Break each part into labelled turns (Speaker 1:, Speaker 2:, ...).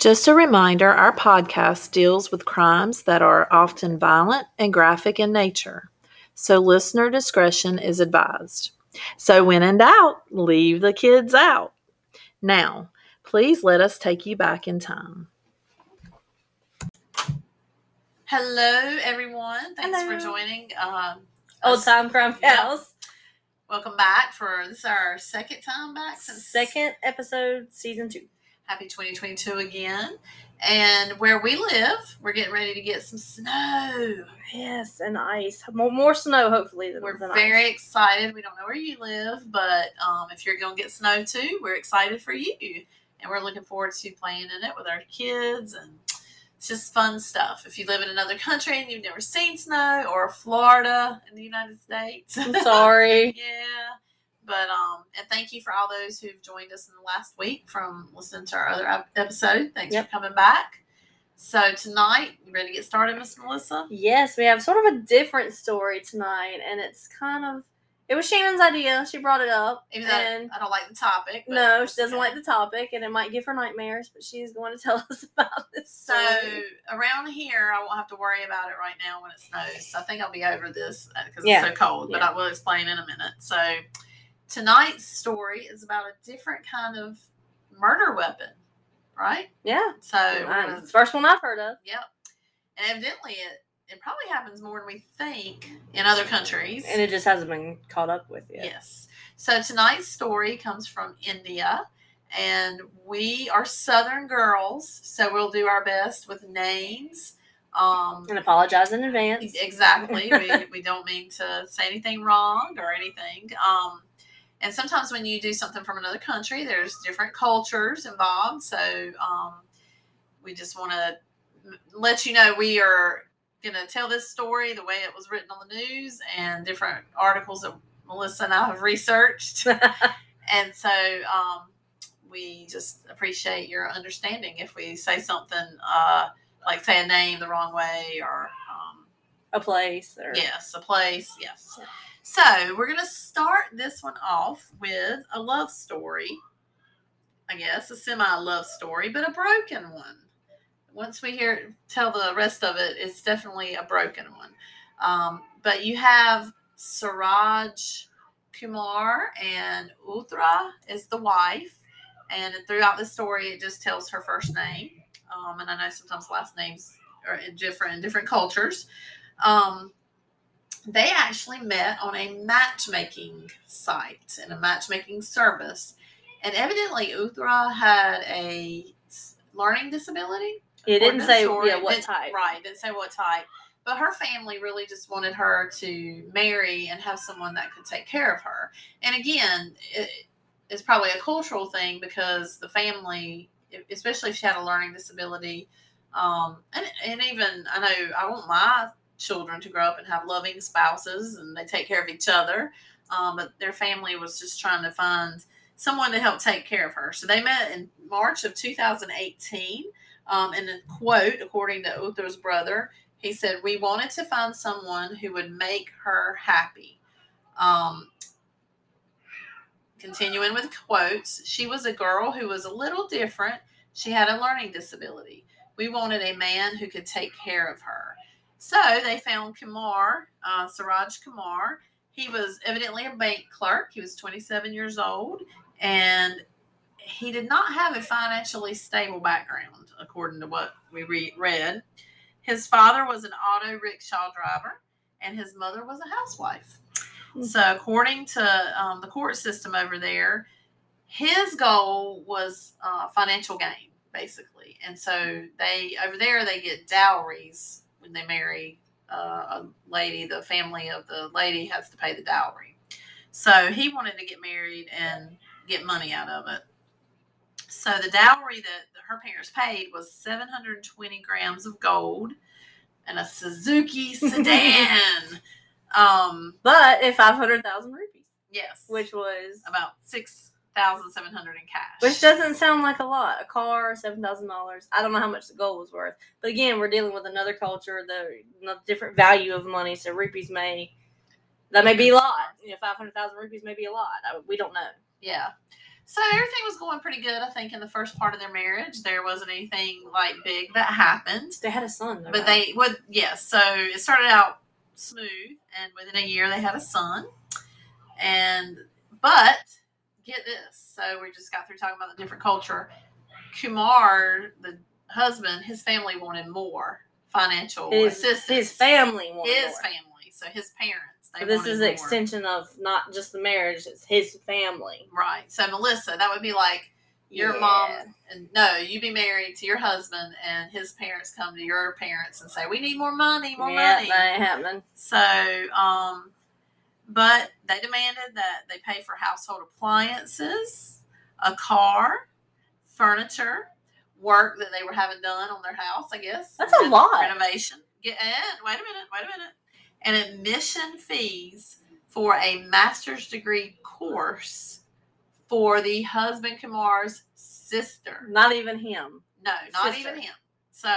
Speaker 1: Just a reminder our podcast deals with crimes that are often violent and graphic in nature, so listener discretion is advised. So, when in doubt, leave the kids out. Now, please let us take you back in time. Hello, everyone. Thanks
Speaker 2: Hello.
Speaker 1: for joining. Um,
Speaker 2: Old time crime
Speaker 1: Yep.
Speaker 2: house.
Speaker 1: Welcome back for this is our second time back since
Speaker 2: Second episode, season two.
Speaker 1: Happy 2022 again. And where we live, we're getting ready to get some snow.
Speaker 2: Yes, and ice. More, more snow, hopefully. Than,
Speaker 1: We're
Speaker 2: than
Speaker 1: very
Speaker 2: ice.
Speaker 1: excited. We don't know where you live, but um, if you're going to get snow too, we're excited for you. And we're looking forward to playing in it with our kids. And it's just fun stuff. If you live in another country and you've never seen snow, or Florida in the United States,
Speaker 2: I'm sorry.
Speaker 1: yeah. But um, and thank you for all those who've joined us in the last week from listening to our other episode. Thanks
Speaker 2: Yep.
Speaker 1: for coming back. So tonight, you ready to get started, Miss Melissa?
Speaker 2: Yes, we have sort of a different story tonight, and it's kind of. It was Shannon's idea. She brought it up.
Speaker 1: Even though
Speaker 2: and
Speaker 1: I don't like the topic. but
Speaker 2: no, she doesn't like the topic, and it might give her nightmares, but she's going to tell us about this.
Speaker 1: So
Speaker 2: story.
Speaker 1: around here, I won't have to worry about it right now when it snows. So I think I'll be over this because
Speaker 2: Yeah.
Speaker 1: it's so cold. But
Speaker 2: Yeah.
Speaker 1: I will explain in a minute. So tonight's story is about a different kind of murder weapon, right?
Speaker 2: yeah,
Speaker 1: So gonna-
Speaker 2: it's the first one I've heard of.
Speaker 1: Yep. And evidently, it it probably happens more than we think in other countries.
Speaker 2: And it just hasn't been caught up with yet.
Speaker 1: Yes. So tonight's story comes from India, and we are Southern girls, so we'll do our best with names. Um,
Speaker 2: And apologize in advance.
Speaker 1: exactly. we, we don't mean to say anything wrong or anything. Um, and sometimes when you do something from another country, there's different cultures involved. So um, we just want to let you know we are going to tell this story the way it was written on the news and different articles that Melissa and I have researched. and so um, we just appreciate your understanding if we say something uh, like say a name the wrong way or. Um,
Speaker 2: a place or
Speaker 1: Yes, a place. Yes. So we're gonna start this one off with a love story. I guess a semi love story, but a broken one. Once we hear tell the rest of it, it's definitely a broken one. Um, but you have Siraj Kumar and Uttara is the wife, and throughout the story, it just tells her first name. Um, and I know sometimes last names are different in different cultures um, they actually met on a matchmaking site and a matchmaking service. And evidently, Uthra had a learning disability.
Speaker 2: it didn't say yeah what type.
Speaker 1: Right, didn't say what type. But her family really just wanted her to marry and have someone that could take care of her. And again, it, it's probably a cultural thing because the family, especially if she had a learning disability, um, and, and even I know I want my children to grow up and have loving spouses and they take care of each other. Um, but their family was just trying to find someone to help take care of her. So they met in March of 2018. Um, and a quote, according to Uthra's brother, he said, We wanted to find someone who would make her happy. Um, continuing with quotes, she was a girl who was a little different. She had a learning disability. We wanted a man who could take care of her. So they found Kumar, uh, Siraj Kumar. He was evidently a bank clerk. He was 27 years old, and he did not have a financially stable background, according to what we re- read. His father was an auto rickshaw driver, and his mother was a housewife.
Speaker 2: Hmm.
Speaker 1: So, according to um, the court system over there, his goal was uh, financial gain, basically. And so, they over there they get dowries when they marry uh, a lady. The family of the lady has to pay the dowry. So he wanted to get married and get money out of it. So the dowry that her parents paid was 720 grams of gold and a Suzuki sedan. um,
Speaker 2: But at five hundred thousand rupees,
Speaker 1: yes,
Speaker 2: which was
Speaker 1: about six thousand seven hundred in cash.
Speaker 2: which doesn't sound like a lot. A car, seven thousand dollars. I don't know how much the gold was worth, but again, we're dealing with another culture, the, different value of money. So rupees may that may be a lot. You know, five hundred thousand rupees may be a lot. I, we don't know.
Speaker 1: Yeah. So everything was going pretty good, I think, in the first part of their marriage. There wasn't anything like big that happened.
Speaker 2: They had a son, though,
Speaker 1: But
Speaker 2: right?
Speaker 1: they would, yes. so it started out smooth, and within a year they had a son. And but get this, so we just got through talking about the different culture. Kumar, the husband, his family wanted more financial
Speaker 2: his,
Speaker 1: assistance.
Speaker 2: his family wanted
Speaker 1: his
Speaker 2: more.
Speaker 1: family, so his parents.
Speaker 2: So this is an
Speaker 1: more.
Speaker 2: extension of not just the marriage; it's his family.
Speaker 1: right? So Melissa, that would be like your
Speaker 2: Yeah.
Speaker 1: mom and no, you be married to your husband, and his parents come to your parents and say, "We need more money, more
Speaker 2: yeah,
Speaker 1: money."
Speaker 2: that ain't happening.
Speaker 1: So, um, but they demanded that they pay for household appliances, a car, furniture, work that they were having done on their house. I guess
Speaker 2: That's a lot.
Speaker 1: Renovation. Get and wait a minute. Wait a minute. And admission fees for a master's degree course for the husband Kumar's sister.
Speaker 2: Not even him.
Speaker 1: No, not
Speaker 2: Sister.
Speaker 1: even him. So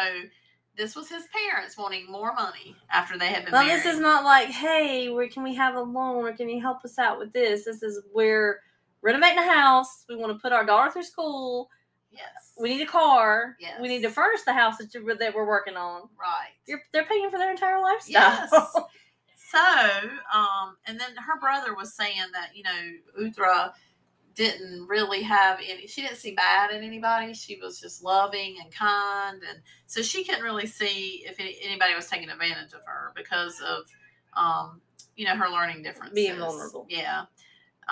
Speaker 1: this was his parents wanting more money after they had been
Speaker 2: Now,
Speaker 1: married.
Speaker 2: this is not like, hey, where can we have a loan or can you help us out with this? This is we're renovating a house. We want to put our daughter through school.
Speaker 1: yes.
Speaker 2: We need a car.
Speaker 1: Yes.
Speaker 2: We need to furnish the house that, you, that we're working on.
Speaker 1: right.
Speaker 2: You're, they're paying for their entire lifestyle.
Speaker 1: Yes. So, um, and then her brother was saying that you know Uthra didn't really have any. She didn't see bad in anybody. She was just loving and kind, and so she couldn't really see if any, anybody was taking advantage of her because of, um, you know, her learning differences.
Speaker 2: Being vulnerable.
Speaker 1: Yeah.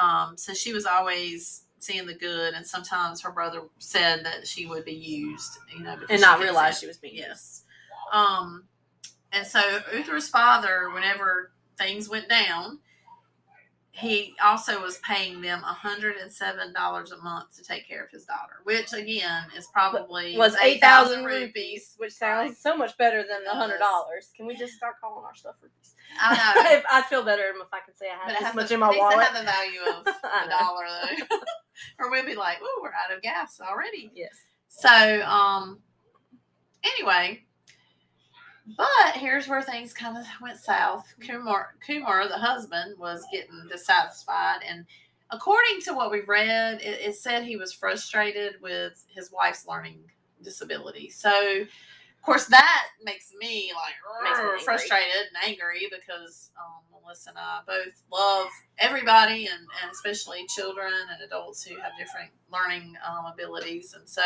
Speaker 1: Um, so she was always seeing the good, and sometimes her brother said that she would be used, you know, because
Speaker 2: and not realize she was being used.
Speaker 1: Yes. Um, and so Uthra's father, whenever things went down, he also was paying them $107 a month to take care of his daughter, which again is probably
Speaker 2: was eight thousand rupees, which sounds so much better than the hundred dollars. Can we just start calling our stuff rupees?
Speaker 1: I know.
Speaker 2: I'd feel better if I could say I had this much
Speaker 1: to,
Speaker 2: in my
Speaker 1: it needs to
Speaker 2: wallet.
Speaker 1: have the value of
Speaker 2: I
Speaker 1: a dollar though. or we'll be like, oh, we're out of gas already.
Speaker 2: Yes.
Speaker 1: So, um, anyway, but here's where things kind of went south. Kumar, Kumar, the husband, was getting dissatisfied, and according to what we read, it, it said he was frustrated with his wife's learning disability. So, of course, that makes me like
Speaker 2: Makes me
Speaker 1: frustrated and angry because um, Melissa and I both love everybody, and, and especially children and adults who have different learning um, abilities, and so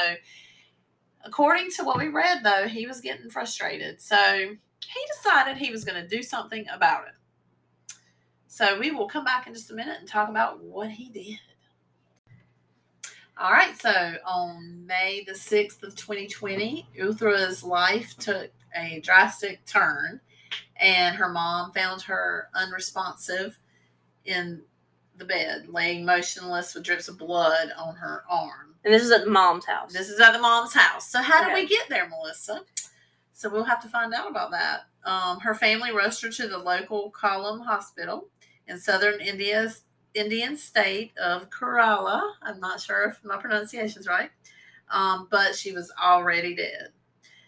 Speaker 1: according to what we read, though, he was getting frustrated. So he decided he was going to do something about it. So we will come back in just a minute and talk about what he did. All right, so on May the 6th of 2020, Uthra's life took a drastic turn, and her mom found her unresponsive in the bed, laying motionless with drips of blood on her arm.
Speaker 2: And this is at the mom's house.
Speaker 1: This is at the mom's house. So how did we get there, Melissa? So we'll have to find out about that. Um, her family rushed her to the local Kollam hospital in southern India's Indian state of Kerala. I'm not sure if my pronunciation's right, um, but she was already dead.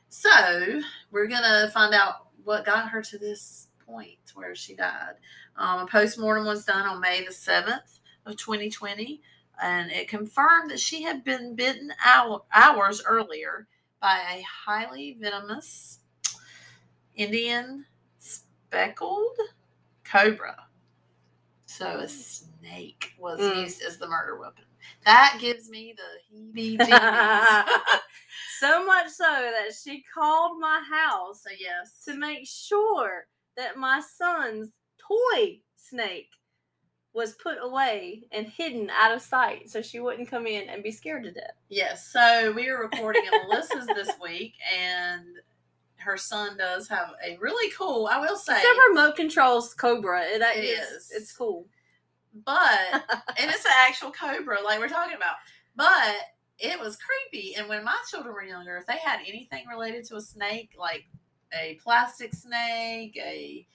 Speaker 1: So we're gonna find out what got her to this point where she died. Um, a postmortem was done on May the seventh of 2020 and it confirmed that she had been bitten hour, hours earlier by a highly venomous Indian speckled cobra. So a snake was
Speaker 2: Mm.
Speaker 1: used as the murder weapon. That gives me the heebie-jeebies.
Speaker 2: so much so that she called my house
Speaker 1: so yes,
Speaker 2: to make sure that my son's toy snake was put away and hidden out of sight so she wouldn't come in and be scared to death.
Speaker 1: yes. So we are recording at Melissa's this week, and her son does have a really cool. I will say,
Speaker 2: It's a remote controls Cobra. It,
Speaker 1: It
Speaker 2: is.
Speaker 1: is.
Speaker 2: It's cool.
Speaker 1: but and it's an actual cobra like we're talking about but it was creepy and when my children were younger if they had anything related to a snake like a plastic snake a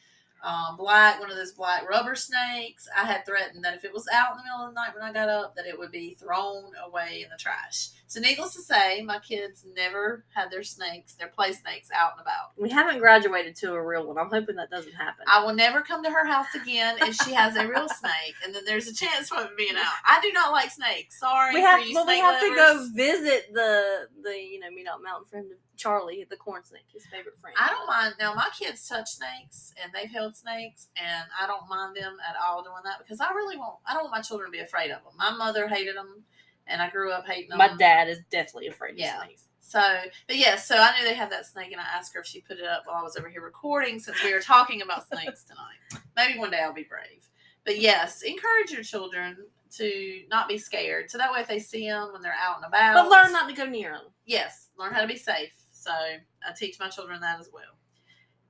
Speaker 1: um, black one of those black rubber snakes. I had threatened that if it was out in the middle of the night when i got up that it would be thrown away in the trash So, needless to say, my kids never had their snakes, their play snakes, out and about.
Speaker 2: We haven't graduated to a real one. I'm hoping that doesn't happen.
Speaker 1: I will never come to her house again if she has a real snake, and then there's a chance for it being out. I do not like snakes. Sorry,
Speaker 2: we have,
Speaker 1: for you
Speaker 2: well, we
Speaker 1: snake
Speaker 2: have to go visit the the you know meet out mountain friend Charlie, the corn snake, his favorite friend.
Speaker 1: I don't mind now. My kids touch snakes and they've held snakes, and I don't mind them at all doing that because I really won't. I don't want my children to be afraid of them. My mother hated them, and I grew up hating them.
Speaker 2: My dad is definitely afraid of
Speaker 1: Yeah.
Speaker 2: snakes.
Speaker 1: So, but yes, so I knew they had that snake, and I asked her if she put it up while I was over here recording, since we were talking about snakes tonight. Maybe one day I'll be brave. But yes, encourage your children to not be scared, so that way if they see them when they're out and about,
Speaker 2: But learn not to go near them.
Speaker 1: yes, learn how to be safe. So I teach my children that as well.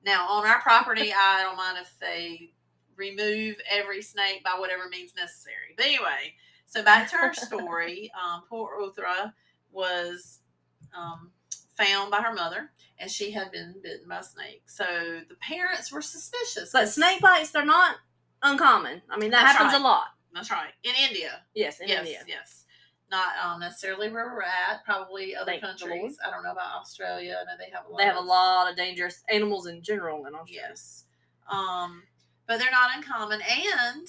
Speaker 1: Now on our property, I don't mind if they remove every snake by whatever means necessary. But anyway, so back to our story. um, poor Uthra was um, found by her mother, and she had been bitten by a snake. So the parents were suspicious.
Speaker 2: But snake bites, they're not uncommon. I mean, that
Speaker 1: That's
Speaker 2: happens
Speaker 1: right.
Speaker 2: a lot.
Speaker 1: That's right. In India,
Speaker 2: Yes, in
Speaker 1: yes,
Speaker 2: India.
Speaker 1: yes. Not um, necessarily where we're at. Probably other
Speaker 2: Thank
Speaker 1: countries. I don't know about Australia. I know they have a lot.
Speaker 2: They have a
Speaker 1: of-
Speaker 2: lot of dangerous animals in general in Australia.
Speaker 1: Yes. Um, but they're not uncommon. And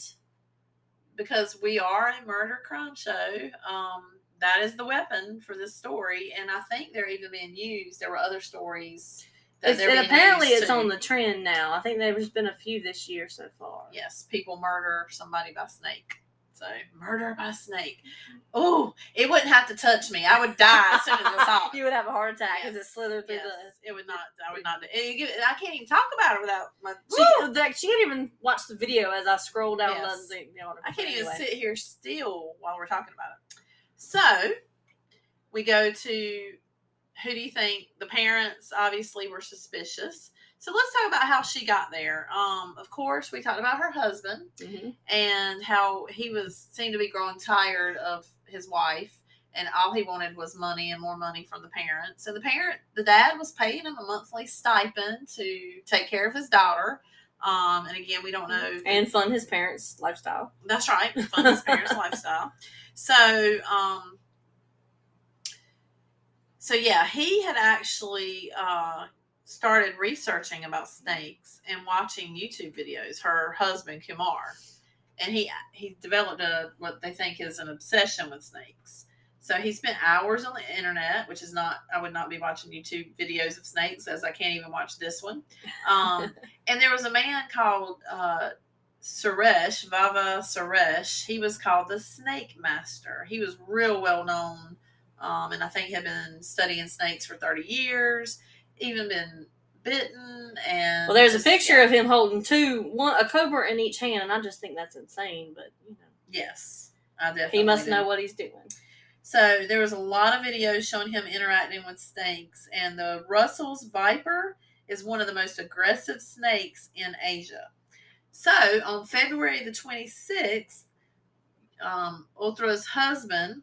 Speaker 1: because we are a murder crime show, um, that is the weapon for this story. And I think they're even being used. There were other stories that
Speaker 2: and apparently it's
Speaker 1: too.
Speaker 2: on the trend now. I think there's been a few this year so far.
Speaker 1: Yes, people murder somebody by snake. So murder by snake. Oh, it wouldn't have to touch me. I would die as soon as I saw it.
Speaker 2: you would have a heart attack as it slithered through
Speaker 1: Yes,
Speaker 2: the.
Speaker 1: it would not. I would not. it- it- I can't even talk about it without my.
Speaker 2: She, uh, like, she can't even watch the video as I scroll down
Speaker 1: Yes.
Speaker 2: the.
Speaker 1: I can't even sit here still while we're talking about it. So we go to who do you think the parents obviously were suspicious. So let's talk about how she got there. Um, of course, we talked about her husband
Speaker 2: Mhm.
Speaker 1: and how he was seemed to be growing tired of his wife, and all he wanted was money and more money from the parents. And the parent, the dad, was paying him a monthly stipend to take care of his daughter. Um, and again, we don't know
Speaker 2: And fund his parents' lifestyle.
Speaker 1: that's right. Fund his parents' lifestyle. So, um, so yeah, he had actually uh, started researching about snakes and watching YouTube videos. Her husband Kumar, and he he developed a what they think is an obsession with snakes. So he spent hours on the internet, which is not I would not be watching YouTube videos of snakes as I can't even watch this one. Um, and there was a man called uh, Suresh, Vava Suresh, he was called the Snake Master. He was real well known, um, and I think had been studying snakes for 30 years, even been bitten. And
Speaker 2: Well, there's a picture
Speaker 1: yeah.
Speaker 2: of him holding two, one a cobra in each hand, and I just think that's insane. But you know,
Speaker 1: Yes, I definitely.
Speaker 2: he must
Speaker 1: do.
Speaker 2: know what he's doing.
Speaker 1: So there was a lot of videos showing him interacting with snakes, and the Russell's viper is one of the most aggressive snakes in Asia. So on February the 26th, um, Uthra's husband,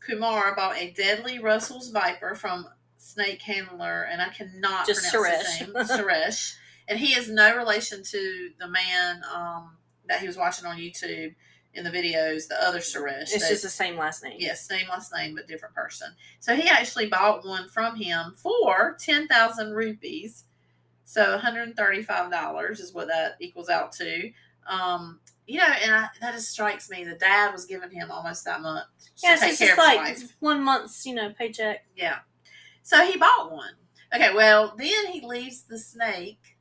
Speaker 1: Kumar, bought a deadly Russell's viper from snake handler, and I cannot
Speaker 2: Just
Speaker 1: pronounce his
Speaker 2: Suresh.
Speaker 1: name, Suresh. And he is no relation to the man um, that he was watching on YouTube in the videos, the other Suresh.
Speaker 2: It's
Speaker 1: that-
Speaker 2: just the same last name.
Speaker 1: Yes, same last name, but different person. So he actually bought one from him for 10,000 rupees. So $135 is what that equals out to. Um, you know, and I, that just strikes me. The dad was giving him almost that much to
Speaker 2: Yeah, it's just,
Speaker 1: of
Speaker 2: like
Speaker 1: his
Speaker 2: one month's, you know, paycheck.
Speaker 1: Yeah. So he bought one. Okay, well, then he leaves the snake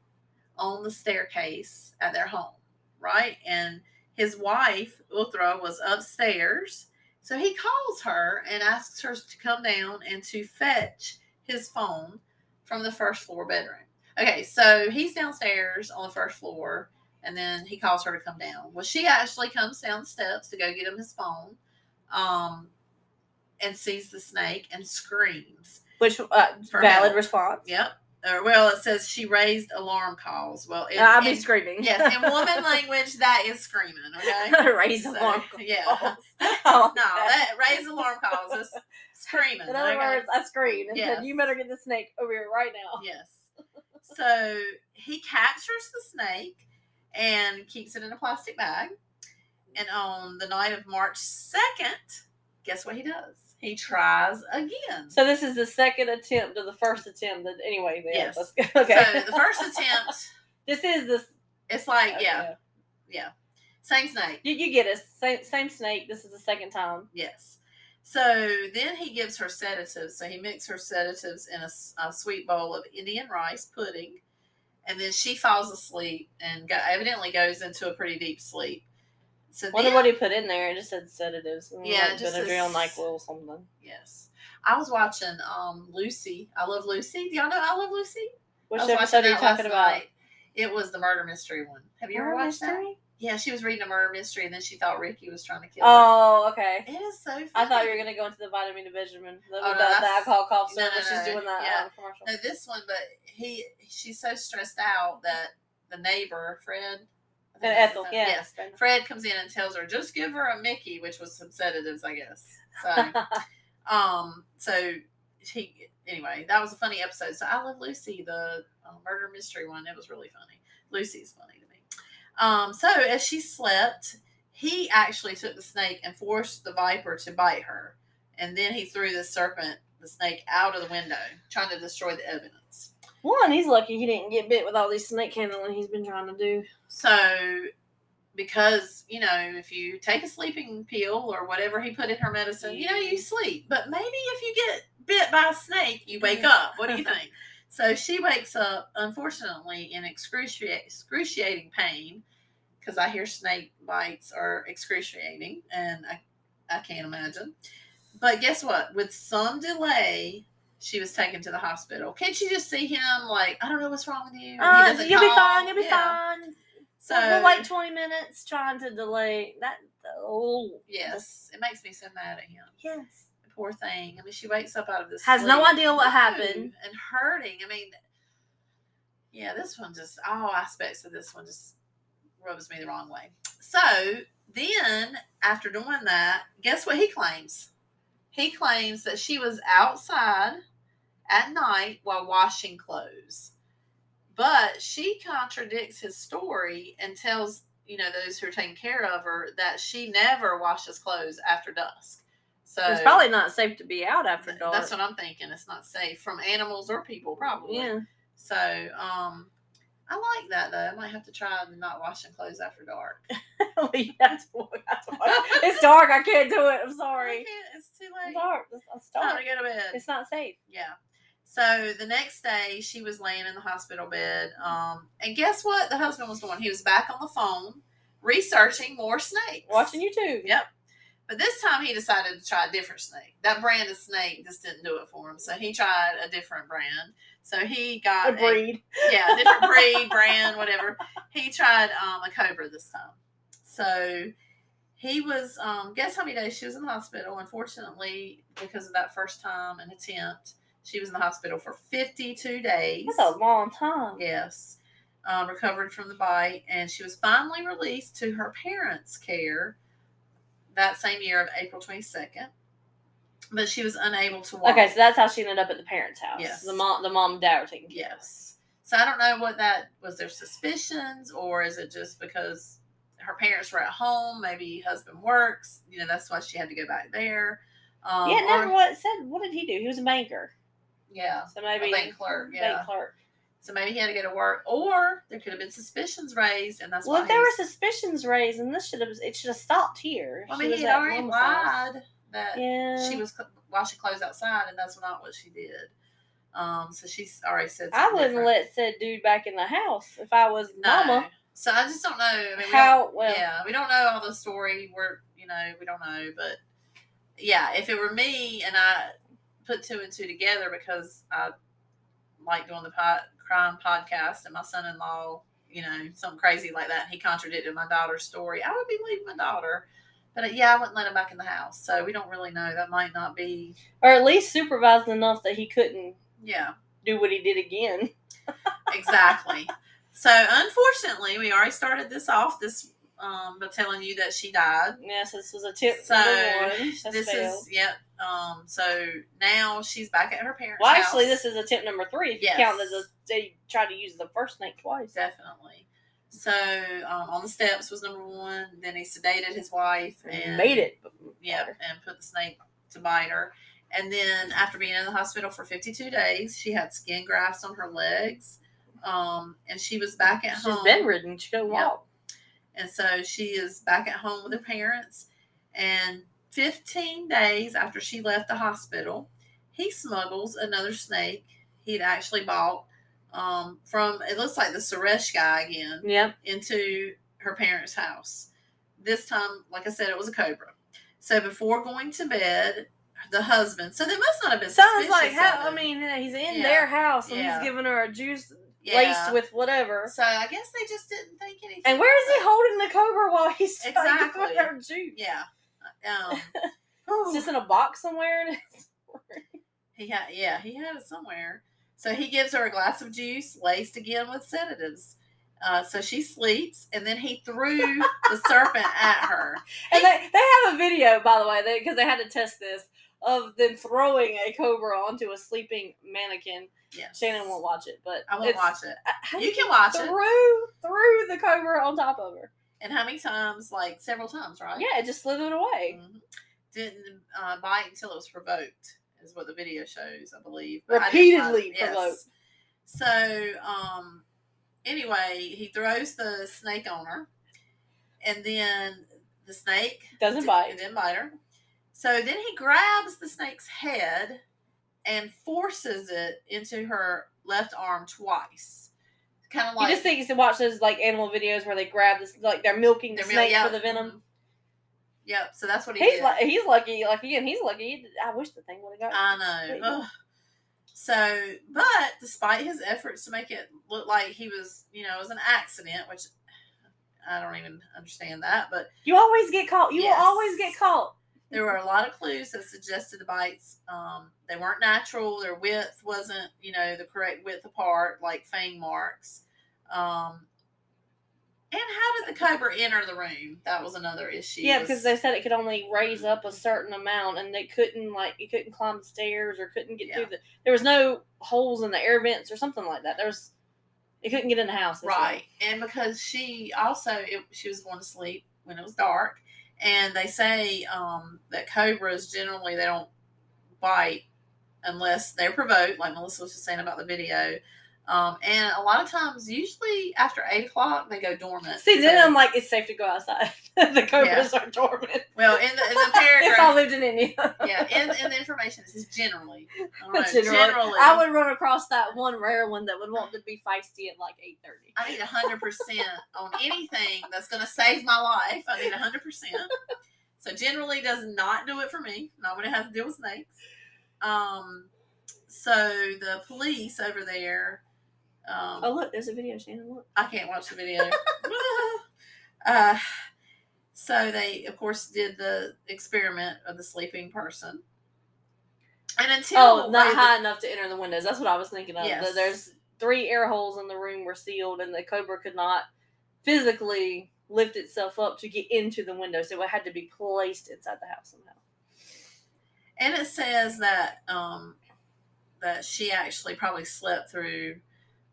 Speaker 1: on the staircase at their home, right? And his wife, Uthra, was upstairs. So he calls her and asks her to come down and to fetch his phone from the first floor bedroom. Okay, so he's downstairs on the first floor, and then he calls her to come down. Well, she actually comes down the steps to go get him his phone, um, and sees the snake and screams.
Speaker 2: Which uh, valid
Speaker 1: help.
Speaker 2: response.
Speaker 1: Yep. Or well, it says she raised alarm calls. Well, in,
Speaker 2: I'll be
Speaker 1: in-
Speaker 2: screaming.
Speaker 1: yes, in woman language, that is screaming. Okay.
Speaker 2: Raise
Speaker 1: So,
Speaker 2: alarm.
Speaker 1: yeah.
Speaker 2: calls.
Speaker 1: No, that raise alarm calls is screaming.
Speaker 2: In other
Speaker 1: okay?
Speaker 2: words, I screamed and
Speaker 1: Yes.
Speaker 2: said, "You better get the snake over here right now."
Speaker 1: Yes. So he captures the snake and keeps it in a plastic bag. And on the night of March 2nd, guess what he does? He tries again.
Speaker 2: So this is the second attempt of the first attempt. That, anyway, yeah,
Speaker 1: Yes.
Speaker 2: let's go. Okay.
Speaker 1: So the first attempt,
Speaker 2: this is the
Speaker 1: it's like
Speaker 2: okay.
Speaker 1: yeah, yeah, same snake.
Speaker 2: You, you get it. Same, same snake. This is the second time.
Speaker 1: Yes. So then he gives her sedatives. So he mixes her sedatives in a sweet bowl of Indian rice pudding, and then she falls asleep and go, evidently goes into a pretty deep sleep. So
Speaker 2: Wonder what he put in there. It just said sedatives.
Speaker 1: Yeah,
Speaker 2: like
Speaker 1: just
Speaker 2: Benadryl,
Speaker 1: a-
Speaker 2: Nyquil, something.
Speaker 1: yes, I was watching um Lucy. I love Lucy. Do y'all know I love Lucy?
Speaker 2: Which episode are you
Speaker 1: that
Speaker 2: talking about?
Speaker 1: night. It was the murder mystery one. Have you ever
Speaker 2: Murder
Speaker 1: watched that?
Speaker 2: mystery?
Speaker 1: Yeah, she was reading a murder mystery, and then she thought Ricky was trying to kill her.
Speaker 2: Oh, okay.
Speaker 1: It is so. Funny.
Speaker 2: I thought you were gonna go into the vitamin division, the,
Speaker 1: Oh, no,
Speaker 2: the, the alcohol cough
Speaker 1: no, no,
Speaker 2: but she's
Speaker 1: no,
Speaker 2: doing that
Speaker 1: yeah.
Speaker 2: um, commercial.
Speaker 1: No, this one, but he she's so stressed out that the neighbor Fred,
Speaker 2: And Ethel, yeah.
Speaker 1: yes, Fred comes in and tells her just give her a Mickey, which was some sedatives, I guess. So, um, so he anyway, that was a funny episode. So I love Lucy, the uh, murder mystery one. It was really funny. Lucy's funny to me. Um, so as she slept, he actually took the snake and forced the viper to bite her, and then he threw the serpent, the snake, out of the window, trying to destroy the evidence.
Speaker 2: One, he's lucky he didn't get bit with all these snake handling he's been trying to do.
Speaker 1: So, because you know, if you take a sleeping pill or whatever he put in her medicine, you know, you sleep. But maybe if you get bit by a snake, you wake up. What do you think? So she wakes up, unfortunately, in excruciating, excruciating pain, because I hear snake bites are excruciating, and I, I can't imagine. But guess what? With some delay, she was taken to the hospital. Can't you just see him like, I don't know what's wrong with you?
Speaker 2: Uh, you'll be fine. You'll be
Speaker 1: Yeah.
Speaker 2: fine.
Speaker 1: So
Speaker 2: we'll wait twenty minutes trying to delay that. Oh
Speaker 1: Yes, it makes me so mad at him.
Speaker 2: yes.
Speaker 1: Poor thing. I mean, she wakes up out of this.
Speaker 2: Has no idea what happened.
Speaker 1: and hurting. I mean, yeah, this one just all aspects of this one just rubs me the wrong way. So then, after doing that, guess what he claims? He claims that she was outside at night while washing clothes, but she contradicts his story and tells you know those who are taking care of her that she never washes clothes after dusk. So
Speaker 2: It's probably not safe to be out after dark.
Speaker 1: that's what I'm thinking. It's not safe from animals or people, probably.
Speaker 2: yeah.
Speaker 1: So, um, I like that though. I might have to try not washing clothes after dark.
Speaker 2: You have to- you have to watch- it's dark. I can't do it. I'm sorry.
Speaker 1: It's too
Speaker 2: It's
Speaker 1: late.
Speaker 2: dark. It's, it's
Speaker 1: It's time
Speaker 2: dark.
Speaker 1: to go to bed.
Speaker 2: It's not safe.
Speaker 1: Yeah. So the next day, she was laying in the hospital bed. Um, and guess what? The husband was doing. He was back on the phone researching more snakes.
Speaker 2: Watching YouTube.
Speaker 1: Yep. But this time he decided to try a different snake. That brand of snake just didn't do it for him. So he tried a different brand. So he got
Speaker 2: A breed.
Speaker 1: yeah, different breed, brand, whatever. He tried um, a cobra this time. So he was, um, guess how many days she was in the hospital? Unfortunately, because of that first time and attempt, she was in the hospital for 52 days.
Speaker 2: That's a long time.
Speaker 1: Yes. Um, recovered from the bite, and she was finally released to her parents' care that same year of April 22nd. But she was unable to walk.
Speaker 2: Okay, so that's how she ended up at the parents' house.
Speaker 1: Yes.
Speaker 2: The mom, the mom and dad were taking care.
Speaker 1: Yes. So I don't know what that was. Their suspicions, or is it just because her parents were at home? Maybe husband works. You know, that's why she had to go back there. Um,
Speaker 2: yeah, never
Speaker 1: or-
Speaker 2: what said. What did he do? He was a banker.
Speaker 1: Yeah.
Speaker 2: So maybe
Speaker 1: bank clerk, Yeah.
Speaker 2: Bank clerk.
Speaker 1: So maybe he had to go to work, or there could have been suspicions raised, and that's
Speaker 2: Well, if there were suspicions raised, and this should have it should have stopped here.
Speaker 1: Well, I mean, he'd
Speaker 2: at
Speaker 1: already
Speaker 2: Mama's house.
Speaker 1: lied that
Speaker 2: Yeah,
Speaker 1: she was cl- washing clothes outside, and that's not what she did. Um, so she's already said.
Speaker 2: I wouldn't
Speaker 1: different.
Speaker 2: let said dude back in the house if I was
Speaker 1: No.
Speaker 2: mama.
Speaker 1: So I just don't know. I mean, we
Speaker 2: How
Speaker 1: don't-
Speaker 2: well?
Speaker 1: yeah, we don't know all the story. We're you know we don't know, but yeah, if it were me and I put two and two together because I like doing the pod, crime podcast and my son-in-law, you know, something crazy like that, and he contradicted my daughter's story, I would be leaving my daughter. But uh, yeah, I wouldn't let him back in the house. So we don't really know. That might not be.
Speaker 2: Or at least supervised enough that he couldn't
Speaker 1: Yeah,
Speaker 2: do what he did again.
Speaker 1: exactly. so unfortunately, we already started this off this um, by telling you that she died.
Speaker 2: Yes, this was a tip
Speaker 1: So
Speaker 2: number one.
Speaker 1: This
Speaker 2: failed.
Speaker 1: is yep. Um, so now she's back at her parents'
Speaker 2: Well,
Speaker 1: house.
Speaker 2: actually, this is a tip number three. If
Speaker 1: Yes.
Speaker 2: you count that the, they tried to use the first snake twice.
Speaker 1: definitely. So um, on the steps was number one. Then he sedated his wife and
Speaker 2: Made it.
Speaker 1: Yep, and put the snake to bite her. And then after being in the hospital for 52 days, she had skin grafts on her legs. Um, and she was back at home.
Speaker 2: She's
Speaker 1: home.
Speaker 2: bedridden. She go
Speaker 1: Yep.
Speaker 2: walk.
Speaker 1: And so she is back at home with her parents. And 15 days after she left the hospital, he smuggles another snake he'd actually bought um, from, it looks like the Suresh guy again,
Speaker 2: Yep.
Speaker 1: into her parents' house. This time, like I said, it was a cobra. So before going to bed, the husband, so they must not have been
Speaker 2: Sounds like how I mean he's in
Speaker 1: Yeah.
Speaker 2: their house and
Speaker 1: Yeah.
Speaker 2: he's giving her a juice
Speaker 1: Yeah.
Speaker 2: laced with whatever.
Speaker 1: So I guess they just didn't think anything.
Speaker 2: And where is he holding the cobra while he's trying to
Speaker 1: Exactly.
Speaker 2: her juice?
Speaker 1: Yeah. Um,
Speaker 2: It's just in a box somewhere.
Speaker 1: He had, yeah, he had it somewhere. So he gives her a glass of juice laced again with sedatives. Uh, so she sleeps, and then he threw the serpent at her.
Speaker 2: And they, they have a video, by the way, because they, had to test this, of them throwing a cobra onto a sleeping mannequin.
Speaker 1: Yes,
Speaker 2: Shannon won't watch it, but
Speaker 1: I won't watch it.
Speaker 2: uh,
Speaker 1: You can watch it.
Speaker 2: Through Threw the cobra on top of her.
Speaker 1: And how many times? Like several times, right?
Speaker 2: Yeah, it just slithered away.
Speaker 1: Mhm. Didn't uh, bite until it was provoked, is what the video shows, I believe. But I
Speaker 2: Repeatedly provoked.
Speaker 1: So, um, anyway, he throws the snake on her, and then the snake
Speaker 2: Doesn't bite.
Speaker 1: didn't bite her. So then he grabs the snake's head and forces it into her left arm twice. Kind of like You
Speaker 2: just think to watch those like animal videos where they grab this, like they're milking the
Speaker 1: they're
Speaker 2: snake
Speaker 1: yeah,
Speaker 2: for the venom.
Speaker 1: Yep. So that's what he
Speaker 2: He's
Speaker 1: did.
Speaker 2: like, he's lucky. Like again, he's lucky. I wish the thing would have got.
Speaker 1: I know. So, but despite his efforts to make it look like he was, you know, it was an accident, which I don't even understand that, but
Speaker 2: you always get caught. You
Speaker 1: Yes.
Speaker 2: will always get caught.
Speaker 1: There were a lot of clues that suggested the bites um, they weren't natural. Their width wasn't, you know, the correct width apart, like fang marks. Um, and how did the cobra enter the room? That was another issue.
Speaker 2: Yeah, because they said it could only raise up a certain amount, and they couldn't like you couldn't climb the stairs or couldn't get
Speaker 1: Yeah.
Speaker 2: through the. There was no holes in the air vents or something like that. There was. It couldn't get in the house.
Speaker 1: Right. And because she also it, she was going to sleep when it was dark, and they say um, that cobras generally they don't bite unless they're provoked, like Melissa was just saying about the video. Um, and a lot of times, usually after eight o'clock, they go dormant.
Speaker 2: See, then I'm like, it's safe to go outside. the cobras are dormant.
Speaker 1: well in the in the
Speaker 2: if I lived in India.
Speaker 1: yeah, in, in the information it says generally. I
Speaker 2: Generally,
Speaker 1: generally,
Speaker 2: I would run across that one rare one that would want to be feisty at like eight thirty.
Speaker 1: I need hundred percent on anything that's going to save my life. I need hundred percent. So generally, does not do it for me. Not when it has to deal with snakes. Um, so the police over there. Um,
Speaker 2: Oh look, there's a video, Shannon. Look.
Speaker 1: I can't watch the video. uh, so they, of course, did the experiment of the sleeping person. And until
Speaker 2: Oh, not high enough to enter the windows. That's what I was thinking of.
Speaker 1: Yes.
Speaker 2: There's three air holes in the room were sealed, and the cobra could not physically lift itself up to get into the window, so it had to be placed inside the house somehow.
Speaker 1: and it says that um that she actually probably slept through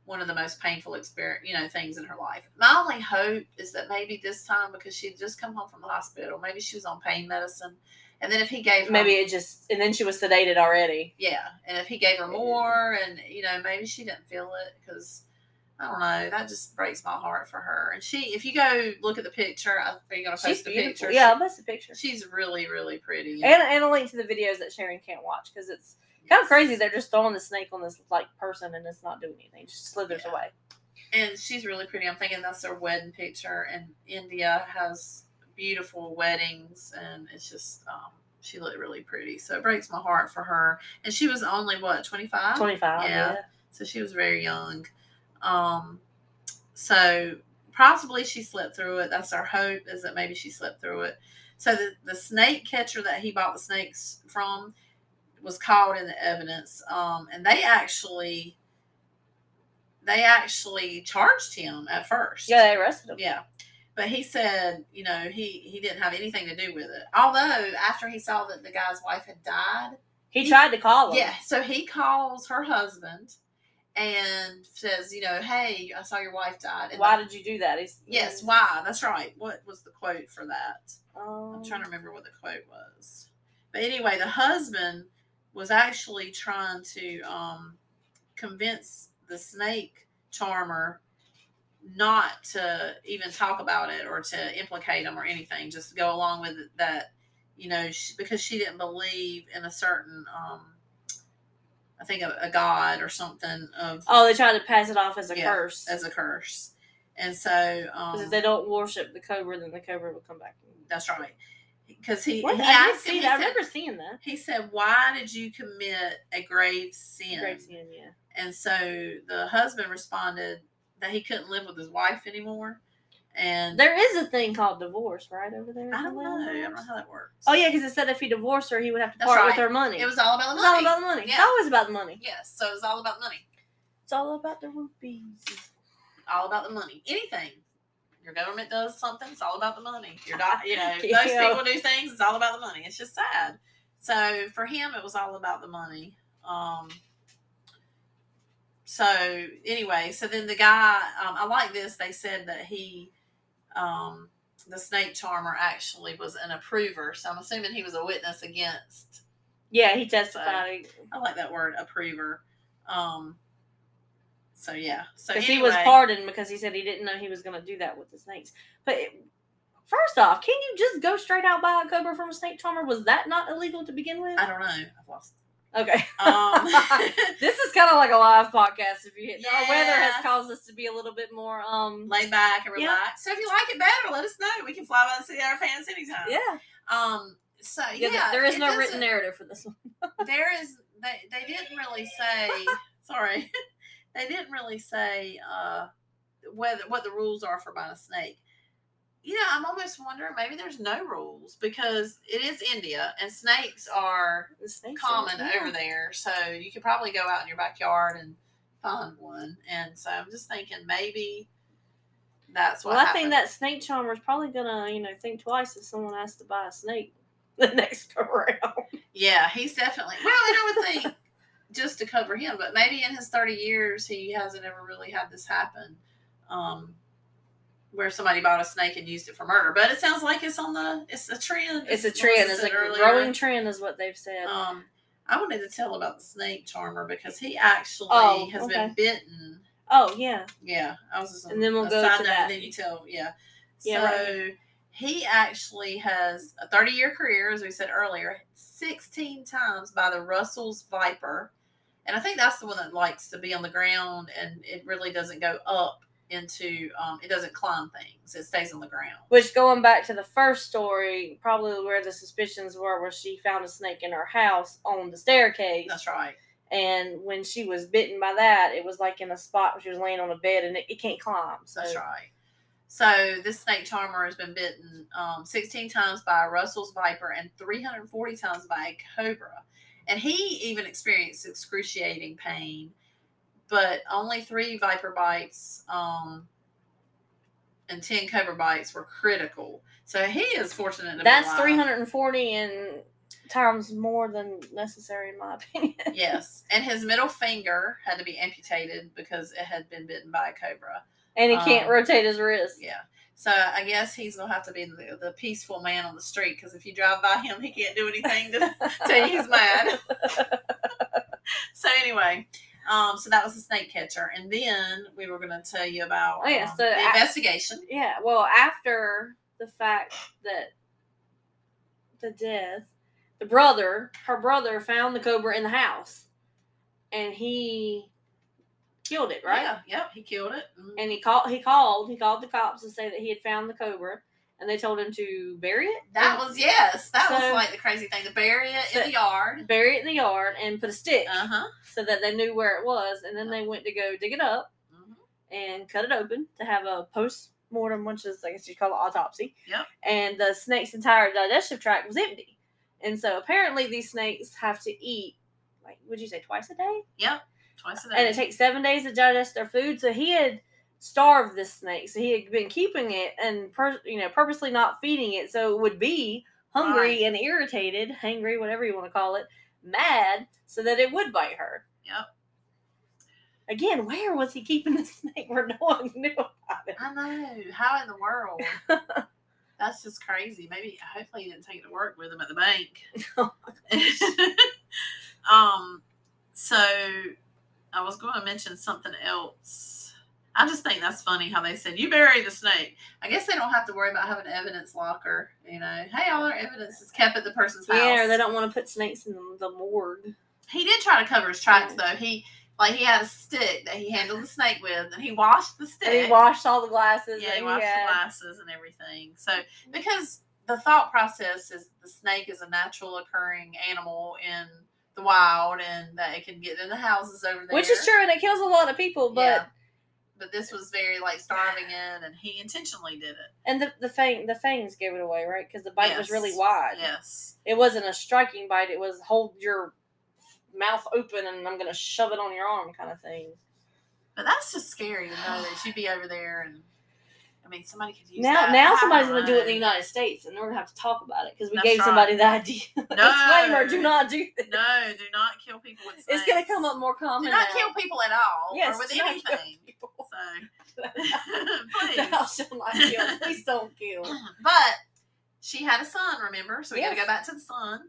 Speaker 1: one of the most painful experience you know things in her life my only hope is that maybe this time because she'd just come home from the hospital maybe she was on pain medicine and then if he gave her
Speaker 2: Maybe it just, and then she was sedated already.
Speaker 1: yeah and if he gave her more and you know maybe she didn't feel it because i don't know that just breaks my heart for her and she if you go look at the picture I- are you going to
Speaker 2: She's
Speaker 1: post the
Speaker 2: beautiful.
Speaker 1: picture
Speaker 2: Yeah, I'll post a picture.
Speaker 1: she's really really pretty
Speaker 2: And, and a link to the videos that Shannon can't watch because it's kind of crazy. They're just throwing the snake on this like person and it's not doing anything. It just slithers
Speaker 1: Yeah.
Speaker 2: away.
Speaker 1: and she's really pretty. I'm thinking that's their wedding picture. And India has beautiful weddings, and it's just um, she looked really pretty. So it breaks my heart for her. And she was only what 25,
Speaker 2: 25.
Speaker 1: Yeah.
Speaker 2: Yeah.
Speaker 1: so she was very young. Um, so possibly she slept through it. That's our hope is that maybe she slept through it. So the the snake catcher that he bought the snakes from was called in the evidence, um, and they actually they actually charged him at first.
Speaker 2: Yeah, they arrested him.
Speaker 1: Yeah. But he said, you know, he he didn't have anything to do with it. Although after he saw that the guy's wife had died,
Speaker 2: He,
Speaker 1: He-
Speaker 2: tried to call him.
Speaker 1: yeah, so he calls her husband and says, you know, hey, I saw your wife died. And
Speaker 2: Why
Speaker 1: the-
Speaker 2: did you do that? He's
Speaker 1: yes, why? That's right. What was the quote for that?
Speaker 2: Um,
Speaker 1: I'm trying to remember what the quote was. But anyway, the husband was actually trying to um, convince the snake charmer not to even talk about it or to implicate him or anything. Just go along with it that, you know, she, because she didn't believe in a certain, um, I think a, a god or something of
Speaker 2: Oh, they tried to pass it off as a
Speaker 1: Yeah,
Speaker 2: curse.
Speaker 1: as a curse. And so,
Speaker 2: Because
Speaker 1: um,
Speaker 2: if they don't worship the cobra, then the cobra will come back.
Speaker 1: that's right. Because he,
Speaker 2: What?
Speaker 1: he
Speaker 2: I
Speaker 1: asked him,
Speaker 2: see
Speaker 1: he.
Speaker 2: I
Speaker 1: said-
Speaker 2: remember seeing that.
Speaker 1: he said, "Why did you commit a grave sin?"
Speaker 2: Grave sin, yeah.
Speaker 1: And so the husband responded that he couldn't live with his wife anymore. And
Speaker 2: There is a thing called divorce, right over there.
Speaker 1: I don't know. I don't know how that works.
Speaker 2: Oh yeah, because it said if he divorced her, he would have to
Speaker 1: That's
Speaker 2: part with her money.
Speaker 1: It was all about the money.
Speaker 2: It's all about the money. It's always about the money.
Speaker 1: Yes, so it was all about money.
Speaker 2: It's all about the rupees.
Speaker 1: All about the money. Anything. Your government does something, it's all about the money. Your doc, you know, most people do things, it's all about the money. It's just sad. So for him, it was all about the money. Um. So anyway, so then the guy, um, I like this. They said that he, um, the snake charmer, actually was an approver. So I'm assuming he was a witness against.
Speaker 2: Yeah, he testified
Speaker 1: I like that word, approver. Um. So yeah. So
Speaker 2: because he was pardoned because he said he didn't know he was going to do that with the snakes. But it, first off, can you just go straight out buy a cobra from a snake charmer? Was that not illegal to begin with?
Speaker 1: I don't know. I've lost.
Speaker 2: Okay.
Speaker 1: Um,
Speaker 2: this is kind of like a live podcast. If you hit, our weather has caused us to be a little bit more um.
Speaker 1: lay back and
Speaker 2: Yeah.
Speaker 1: So if you like it better, let us know. We can fly by the seat of our pants anytime.
Speaker 2: Yeah.
Speaker 1: Um. So
Speaker 2: Yeah,
Speaker 1: yeah,
Speaker 2: there is no written narrative for this one.
Speaker 1: There is. They they didn't really say. sorry, they didn't really say uh whether what the rules are for buying a snake. You know, I'm almost wondering maybe there's no rules because it is India and snakes are
Speaker 2: snakes are-
Speaker 1: common
Speaker 2: yeah.
Speaker 1: over there. So you could probably go out in your backyard and find one. And so I'm just thinking maybe that's what
Speaker 2: Well, I think that snake charmer is probably gonna, you know, think twice if someone has to buy a snake the next go around.
Speaker 1: Yeah, he's definitely. Well, and I would think just to cover him, but maybe in his 30 years, he hasn't ever really had this happen um, where somebody bought a snake and used it for murder. But it sounds like it's on the, it's a trend.
Speaker 2: It's a trend. It's a
Speaker 1: earlier.
Speaker 2: growing trend, is what they've said.
Speaker 1: Um, I wanted to tell about the snake charmer because he actually
Speaker 2: Oh,
Speaker 1: has
Speaker 2: okay.
Speaker 1: been bitten.
Speaker 2: oh yeah,
Speaker 1: Yeah, I was just
Speaker 2: And then we'll go to
Speaker 1: note,
Speaker 2: that.
Speaker 1: And then you tell, yeah.
Speaker 2: Yeah,
Speaker 1: so he actually has a 30 year career, as we said earlier, 16 times by the Russell's Viper. And I think that's the one that likes to be on the ground and it really doesn't go up into, um, it doesn't climb things, it stays on the ground.
Speaker 2: which going back to the first story, probably where the suspicions were, where she found a snake in her house on the staircase,
Speaker 1: That's right.
Speaker 2: and when she was bitten by that, it was like in a spot where she was laying on a bed and it, it can't climb. So
Speaker 1: That's right. So this snake charmer has been bitten um, 16 times by a Russell's viper and 340 times by a cobra. And he even experienced excruciating pain, but only three viper bites um, and 10 cobra bites were critical. So he is fortunate to be
Speaker 2: that's
Speaker 1: alive.
Speaker 2: three hundred and forty and times more than necessary, in my opinion.
Speaker 1: Yes. And his middle finger had to be amputated because it had been bitten by a cobra.
Speaker 2: and he can't
Speaker 1: Um,
Speaker 2: rotate his wrist.
Speaker 1: Yeah. So I guess he's gonna have to be the, the peaceful man on the street because if you drive by him, he can't do anything to tell you he's mad. so anyway, um, so that was the snake catcher, and then we were gonna tell you about
Speaker 2: Oh, yeah,
Speaker 1: um,
Speaker 2: so
Speaker 1: the
Speaker 2: I-
Speaker 1: investigation.
Speaker 2: Yeah, well, after the fact that the death, the brother, her brother, found the cobra in the house, and he killed it, right?
Speaker 1: Yeah. Yep. He killed it. Mhm.
Speaker 2: And he called. He called. He called the cops to say that he had found the cobra, and they told him to bury it.
Speaker 1: that was yes. That was like the crazy thing to bury it
Speaker 2: So-
Speaker 1: in the yard.
Speaker 2: bury it in the yard and put a stick
Speaker 1: Uh huh.
Speaker 2: so that they knew where it was, and then they went to go dig it up
Speaker 1: hmm
Speaker 2: and cut it open to have a post mortem, which is I guess you call it autopsy.
Speaker 1: Yep.
Speaker 2: And the snake's entire digestive tract was empty, and so apparently these snakes have to eat like would you say twice a day,
Speaker 1: Yep. Twice a day.
Speaker 2: and it takes seven days to digest their food. So he had starved this snake, so he had been keeping it and per, you know purposely not feeding it, so it would be hungry and irritated, hangry, whatever you want to call it, mad, so that it would bite her.
Speaker 1: Yep.
Speaker 2: Again, where was he keeping the snake where no one knew about it?
Speaker 1: I know. How in the world? That's just crazy. Maybe hopefully he didn't take it to work with him at the bank. Um, so I was going to mention something else. I just think that's funny how they said you bury the snake. I guess they don't have to worry about having an evidence locker. You know, hey, all our evidence is kept at the person's house.
Speaker 2: Yeah, or they don't want to put snakes in the, the morgue.
Speaker 1: He did try to cover his tracks
Speaker 2: Yeah.
Speaker 1: though. He like he had a stick that he handled the snake with, and he washed the stick.
Speaker 2: And he washed all the glasses.
Speaker 1: yeah, he washed the glasses and everything. So because the thought process is the snake is a natural occurring animal in the wild, and that it can get in the houses over there,
Speaker 2: Which is true, and it kills a lot of people, but
Speaker 1: Yeah. But this was very like starving in, and he intentionally did it.
Speaker 2: and the the fang the fangs gave it away, right? Because the bite was really wide.
Speaker 1: Yes.
Speaker 2: It wasn't a striking bite. It was hold your mouth open and I'm gonna shove it on your arm kind of thing.
Speaker 1: But that's just scary to know that you'd be over there, and I mean, somebody could use
Speaker 2: Now
Speaker 1: that.
Speaker 2: now
Speaker 1: I
Speaker 2: somebody's gonna do it in the. United States, and we're gonna have to talk about it because we
Speaker 1: That's
Speaker 2: gave
Speaker 1: right.
Speaker 2: somebody the idea. Disclaimer: Do not do this.
Speaker 1: No, do not kill people with snakes.
Speaker 2: It's gonna come up more common.
Speaker 1: Do not
Speaker 2: now.
Speaker 1: kill people at all,
Speaker 2: Yes,
Speaker 1: or with
Speaker 2: do not kill
Speaker 1: anything.
Speaker 2: people.
Speaker 1: So,
Speaker 2: Thou
Speaker 1: please.
Speaker 2: shalt not kill. Please don't kill.
Speaker 1: But she had a son, remember? So we got to go back to the son,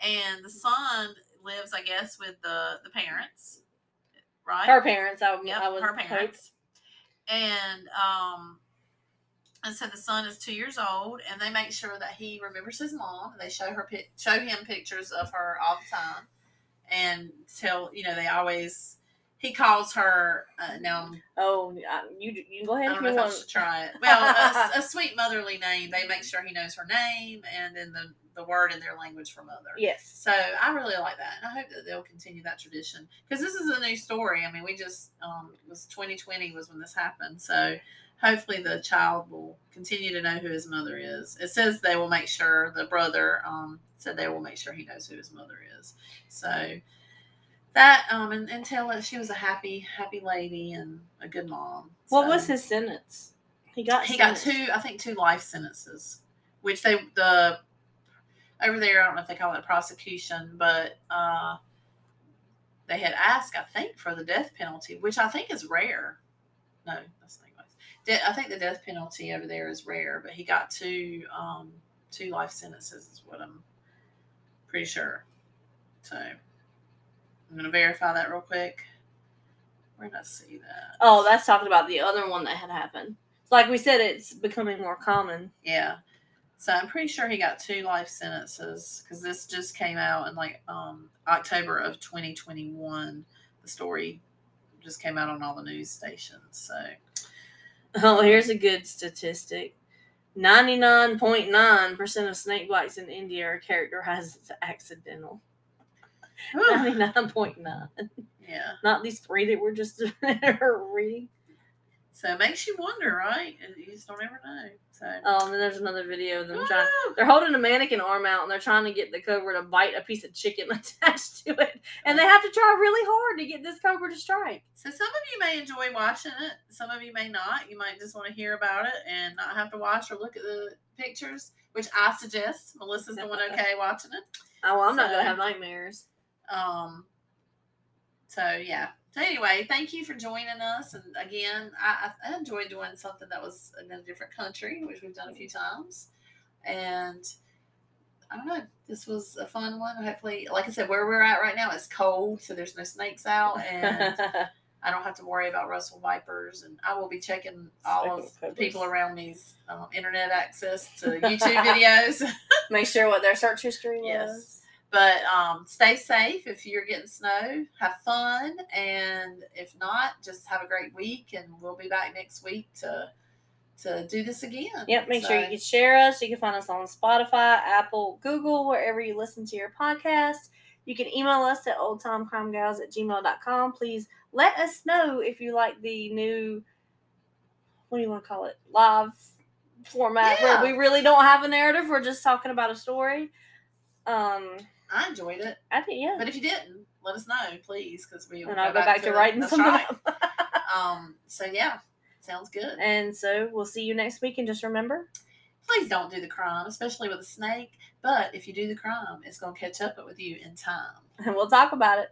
Speaker 1: and the son lives, I guess, with the the parents, right?
Speaker 2: Her parents, I,
Speaker 1: Yep,
Speaker 2: I would
Speaker 1: her
Speaker 2: hope.
Speaker 1: parents. And um and so the son is two years old and they make sure that he remembers his mom. They show her show him pictures of her all the time and tell you know, they always he calls her uh, now
Speaker 2: Oh, you you go
Speaker 1: I
Speaker 2: ahead
Speaker 1: don't
Speaker 2: if
Speaker 1: know
Speaker 2: you
Speaker 1: if I should try it. Well, a, a sweet motherly name. They make sure he knows her name and then the the word in their language for mother.
Speaker 2: Yes.
Speaker 1: So I really like that, and I hope that they'll continue that tradition because this is a new story. I mean, we just um, it was 2020 was when this happened, so hopefully the child will continue to know who his mother is. It says they will make sure the brother um, said they will make sure he knows who his mother is. So that um, and, and tell her she was a happy happy lady and a good mom.
Speaker 2: What
Speaker 1: So-
Speaker 2: was his sentence? He got
Speaker 1: he got two, I think, two life sentences, which they the over there. I don't know if they call it prosecution, but uh, they had asked, I think, for the death penalty, which I think is rare. No, that's not what it was. De- I think the death penalty over there is rare, but he got two um, two life sentences, is what I'm pretty sure. So I'm gonna verify that real quick. Where did I see that?
Speaker 2: Oh, that's talking about the other one that had happened. Like we said, it's becoming more common.
Speaker 1: Yeah. So I'm pretty sure he got two life sentences because this just came out in like um, October of 2021. The story just came out on all the news stations. So
Speaker 2: Oh, here's a good statistic. 99.9% of snake bites in India are characterized as accidental. 99.9.
Speaker 1: yeah.
Speaker 2: Not these three that we're just reading.
Speaker 1: So it makes you wonder, right? You just don't ever know. So
Speaker 2: Oh, and then there's another video of them trying. They're holding a mannequin arm out and they're trying to get the cobra to bite a piece of chicken attached to it. And they have to try really hard to get this cobra to strike.
Speaker 1: So some of you may enjoy watching it. Some of you may not. You might just want to hear about it and not have to watch or look at the pictures, which I suggest. Melissa's doing okay watching it.
Speaker 2: Oh, well, I'm not going to have nightmares.
Speaker 1: Um. So yeah. So anyway, thank you for joining us. And again, I, I enjoyed doing something that was in a different country, which we've done a few times. And I don't know. This was a fun one. Hopefully, like I said, where we're at right now, it's cold, so there's no snakes out, and I don't have to worry about Russell vipers. And I will be checking all of the people around me's um, internet access to YouTube videos.
Speaker 2: Make sure what their search history was.
Speaker 1: Yes. But um, stay safe if you're getting snow. Have fun, and if not, just have a great week. And we'll be back next week to to do this again.
Speaker 2: Yep, make sure you can share us. You can find us on Spotify, Apple, Google, wherever you listen to your podcast. You can email us at oldtimecrimegals at gmail.com. Please let us know if you like the new, what do you want to call it, live format
Speaker 1: Yeah.
Speaker 2: where we really don't have a narrative. We're just talking about a story. Um,
Speaker 1: I enjoyed it,
Speaker 2: I think, yeah.
Speaker 1: but if you didn't, let us know, please, because we
Speaker 2: And I'll go back to
Speaker 1: it.
Speaker 2: writing something
Speaker 1: right. Um. So yeah, sounds good.
Speaker 2: and so we'll see you next week. And just remember,
Speaker 1: Please don't do the crime, especially with a snake. But if you do the crime, it's going to catch up with you in time.
Speaker 2: and we'll talk about it.